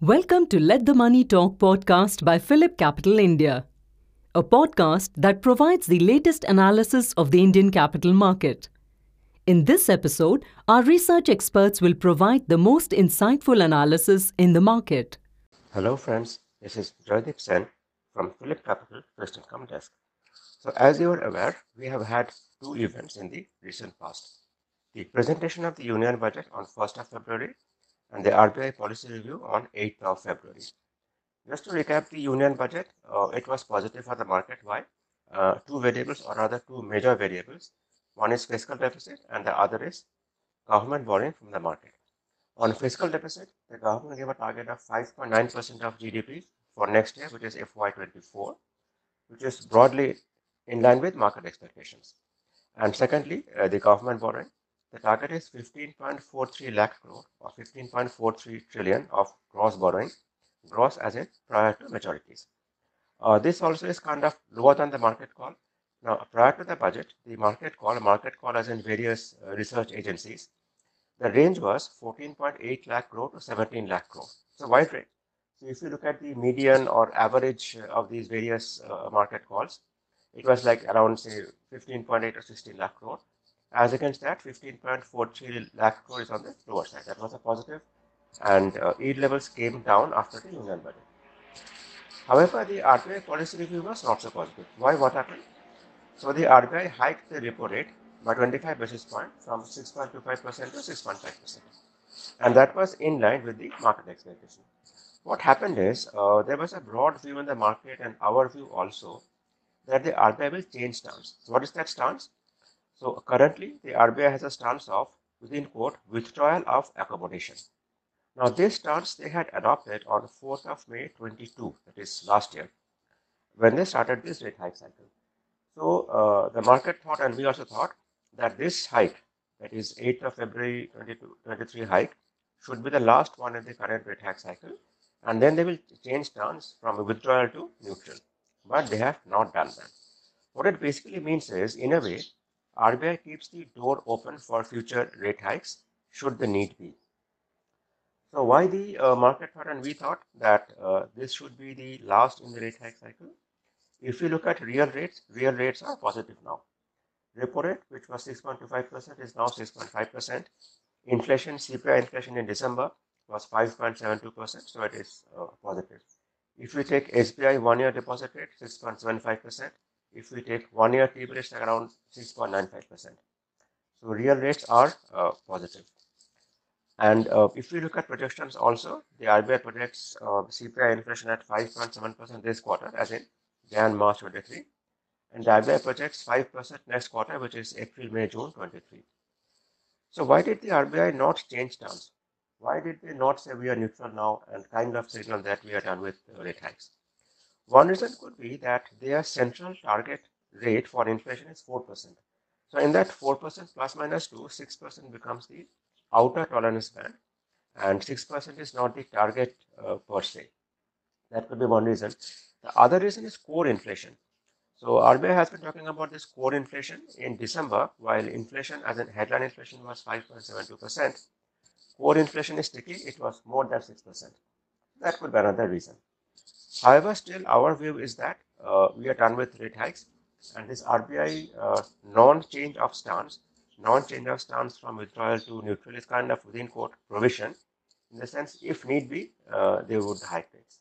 Welcome to Let the Money Talk podcast by PhillipCapital India, a podcast that provides the latest analysis of the Indian capital market. In this episode, our research experts will provide the most insightful analysis in the market. Hello, friends. This is Joydeep Sen from PhillipCapital Fixed Income Desk. So, as you are aware, we have had two events in the recent past the presentation of the Union Budget on 1st of February and the RBI policy review on 8th of February. Just to recap the Union Budget, uh, it was positive for the market. Why? Uh, two variables, or rather, two major variables. One is fiscal deficit, and the other is government borrowing from the market. On fiscal deficit, the government gave a target of 5.9% of GDP for next year, which is FY24, which is broadly in line with market expectations. And secondly, uh, the government borrowing, the target is 15.43 lakh crore or 15.43 trillion of gross borrowing, gross as in prior to maturities. Uh, this also is kind of lower than the market call. Now, prior to the budget, the market call, market call as in various uh, research agencies, the range was 14.8 lakh crore to 17 lakh crore. It's a wide range. So, if you look at the median or average of these various uh, market calls, it was like around say 15.8 or 16 lakh crore. As against that, 15.43 lakh crore is on the lower side. That was a positive, and uh, yield levels came down after the union budget. However, the RBI policy review was not so positive. Why? What happened? So the RBI hiked the repo rate by 25 basis points from 6.25% to 6.5%, and that was in line with the market expectation. What happened is uh, there was a broad view in the market and our view also that the RBI will change stance. So what is that stance? So currently, the RBI has a stance of, within quote, withdrawal of accommodation. Now, this stance they had adopted on 4th of May 22, that is last year, when they started this rate hike cycle. So uh, the market thought, and we also thought, that this hike, that is 8th of February 22, 23 hike, should be the last one in the current rate hike cycle, and then they will change stance from withdrawal to neutral. But they have not done that. What it basically means is, in a way, RBI keeps the door open for future rate hikes should the need be. So why the uh, market thought and we thought that uh, this should be the last in the rate hike cycle? If you look at real rates, real rates are positive now. Repo rate, which was 6.25%, is now 6.5%. Inflation, CPI inflation in December was 5.72%, so it is uh, positive. If we take SBI one-year deposit rate, 6.75%, if we take one year T rates around 6.95%. So real rates are uh, positive. And uh, if we look at projections also, the RBI projects uh, CPI inflation at 5.7% this quarter, as in Jan March 23. And the RBI projects 5% next quarter, which is April, May, June 23. So why did the RBI not change stance? Why did they not say we are neutral now and kind of signal that we are done with rate hikes? One reason could be that their central target rate for inflation is 4%. So in that 4% plus minus 2, 6% becomes the outer tolerance band and 6% is not the target uh, per se. That could be one reason. The other reason is core inflation. So RBI has been talking about this core inflation in December, while inflation as in headline inflation was 5.72%. Core inflation is sticky, it was more than 6%. That could be another reason. However, still our view is that uh, we are done with rate hikes and this RBI uh, non-change of stance, non-change of stance from withdrawal to neutral is kind of within court provision in the sense if need be, uh, they would hike rates.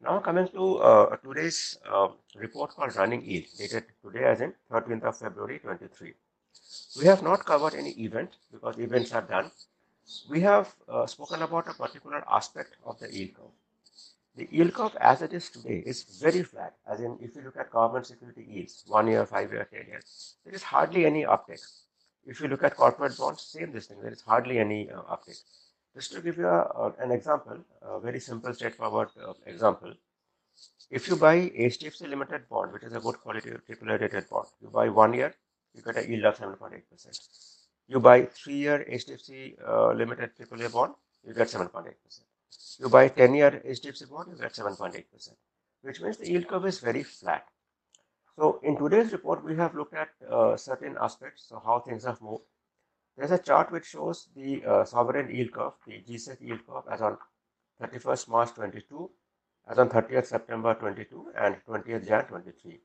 Now coming to uh, today's uh, report called running yield dated today as in 13th of February 23. We have not covered any event because events are done. We have uh, spoken about a particular aspect of the yield curve. The yield curve as it is today is very flat, as in if you look at government security yields, one year, five year, 10 years, there is hardly any uptick. If you look at corporate bonds, same this thing, there is hardly any uh. Just to give you a, uh, an example, a very simple, straightforward uh, example. If you buy HDFC Limited bond, which is a good quality AAA rated bond, you buy one year, you get a yield of 7.8%. You buy three year HDFC uh, Limited AAA bond, you get 7.8%. You buy 10 year HDFC bond, you get 7.8%, which means the yield curve is very flat. So in today's report, we have looked at uh, certain aspects, so how things have moved. There's a chart which shows the uh, sovereign yield curve, the GSEC yield curve as on 31st March 22, as on 30th September 22 and 20th Jan 23.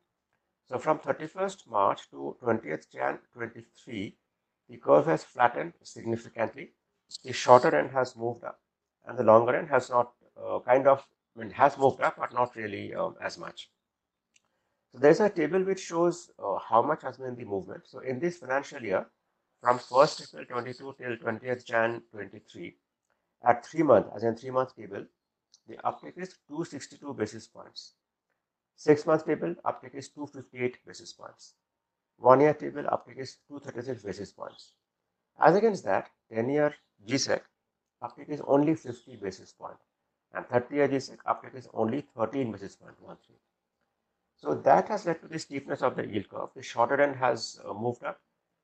So from 31st March to 20th Jan 23, the curve has flattened significantly. The shorter end has moved up and the longer end has not uh, kind of I mean, has moved up, but not really um, as much. So there's a T-bill which shows uh, how much has been the movement. So in this financial year, from 1st April 22 till 20th Jan 23, at three months, as in three month T-bill, the uptake is 262 basis points. Six month table, uptake is 258 basis points. One year T-bill, uptake is 236 basis points. As against that, 10 year GSEC, uptake is only 50 basis point. And 30 year GSEC, uptake is only 13 basis point. One, three. So that has led to the steepness of the yield curve. The shorter end has uh, moved up,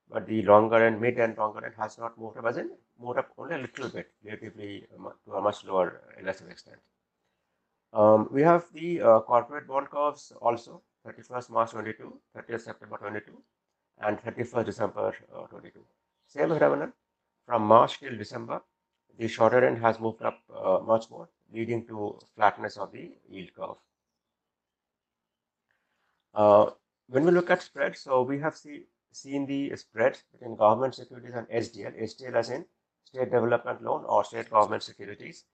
but the longer end, mid and longer end has not moved up, as in moved up only a little bit, relatively um, to a much lower, uh, lesser extent. Um, we have the uh, corporate bond curves also 31st March 22, 30th September 22, and 31st December uh, 22. Same phenomenon from March till December, the shorter end has moved up uh, much more, leading to flatness of the yield curve. Uh, when we look at spreads, so we have see, seen the spreads between government securities and SDL, SDL as in state development loan or state government securities.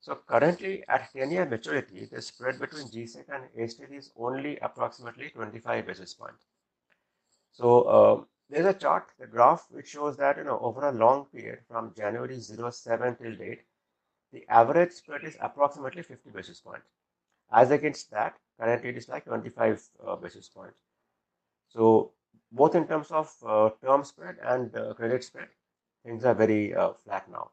So currently at 10 year maturity, the spread between GSEC and SDL is only approximately 25 basis points. So uh, there's a chart, the graph, which shows that you know over a long period from January 07 till date, the average spread is approximately 50 basis points. As against that, currently it is like 25 uh, basis points. So both in terms of uh, term spread and uh, credit spread, things are very uh, flat now.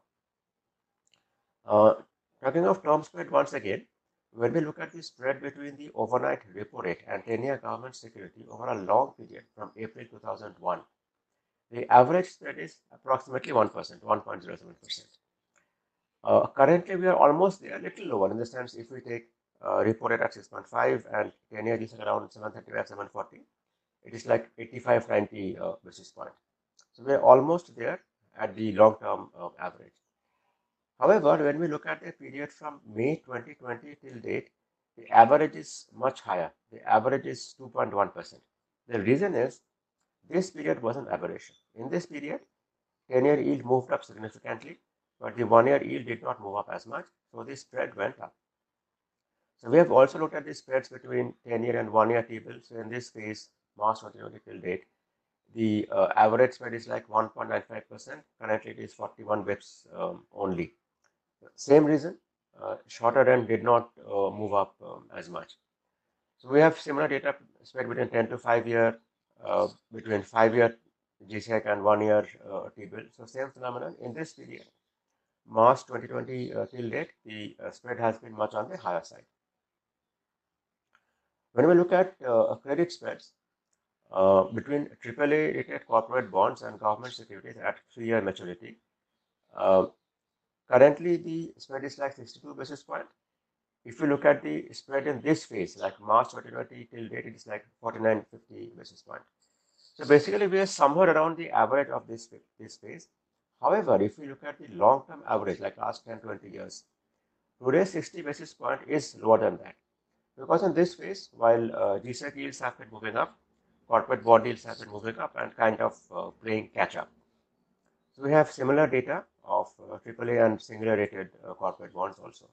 Uh, talking of term spread once again, when we look at the spread between the overnight repo rate and 10-year government security over a long period from April 2001, the average spread is approximately 1%, 1.07%. Uh, currently, we are almost there, a little lower in the sense if we take uh, repo rate at 6.5 and 10 year is around 735, 740, it is like 85, 90 uh, basis point. So we are almost there at the long term uh, average. However, when we look at the period from May 2020 till date, the average is much higher. The average is 2.1%. The reason is this period was an aberration. In this period, 10 year yield moved up significantly, but the one year yield did not move up as much. So the spread went up. So we have also looked at the spreads between 10 year and one year T-bills. So in this case, March 2020 till date, the uh, average spread is like 1.95%. Currently, it is 41 bips um, only. Same reason, uh, shorter end did not uh, move up um, as much. So we have similar data spread between 10 to 5 year, uh, between 5 year GSEC and 1 year uh, T-bill. So same phenomenon in this period. March 2020 uh, till date, the uh, spread has been much on the higher side. When we look at uh, credit spreads between AAA rated corporate bonds and government securities at three year maturity, Currently, the spread is like 62 basis point. If you look at the spread in this phase, like March 2020 till date, it is like 49, 50 basis point. So basically, we are somewhere around the average of this, this phase. However, if you look at the long-term average, like last 10, 20 years, today's 60 basis point is lower than that. Because in this phase, while uh, GSEC yields have been moving up, corporate bond yields have been moving up and kind of uh, playing catch up. So we have similar data of uh, AAA and singular rated uh, corporate bonds also.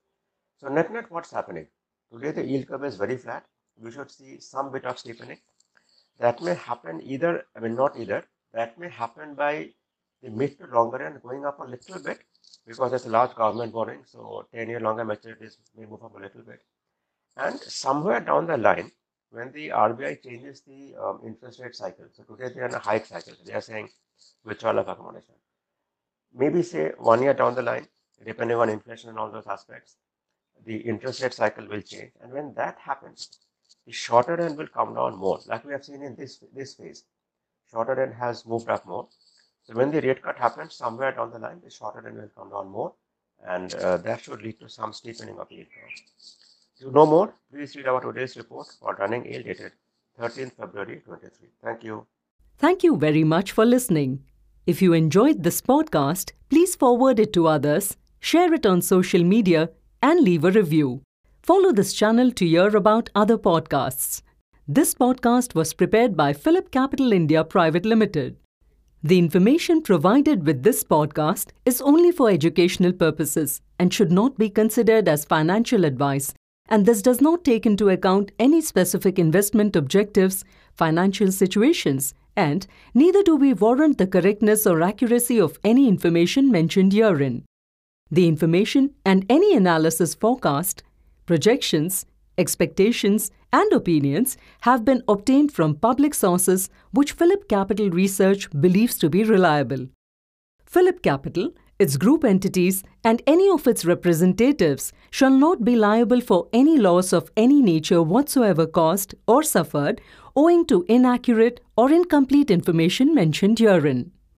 So net net what's happening? Today the yield curve is very flat. We should see some bit of steepening. That may happen either, I mean not either, that may happen by the mid to longer end going up a little bit because there's a large government borrowing. So 10 year longer maturities may move up a little bit. And somewhere down the line, when the RBI changes the um, interest rate cycle, so today they are in a hike cycle, they are saying withdrawal of accommodation maybe say one year down the line, depending on inflation and all those aspects, the interest rate cycle will change. And when that happens, the shorter end will come down more, like we have seen in this, this phase. Shorter end has moved up more. So when the rate cut happens somewhere down the line, the shorter end will come down more. And uh, that should lead to some steepening of the yield curve. To know more, please read our today's report on running yield dated 13th February 23. Thank you. Thank you very much for listening. If you enjoyed this podcast, please forward it to others, share it on social media, and leave a review. Follow this channel to hear about other podcasts. This podcast was prepared by PhillipCapital India Private Limited. The information provided with this podcast is only for educational purposes and should not be considered as financial advice, and this does not take into account any specific investment objectives, financial situations, and neither do we warrant the correctness or accuracy of any information mentioned herein. The information and any analysis forecast, projections, expectations, and opinions have been obtained from public sources which PhillipCapital Research believes to be reliable. PhillipCapital, its group entities, and any of its representatives shall not be liable for any loss of any nature whatsoever caused or suffered owing to inaccurate or incomplete information mentioned herein.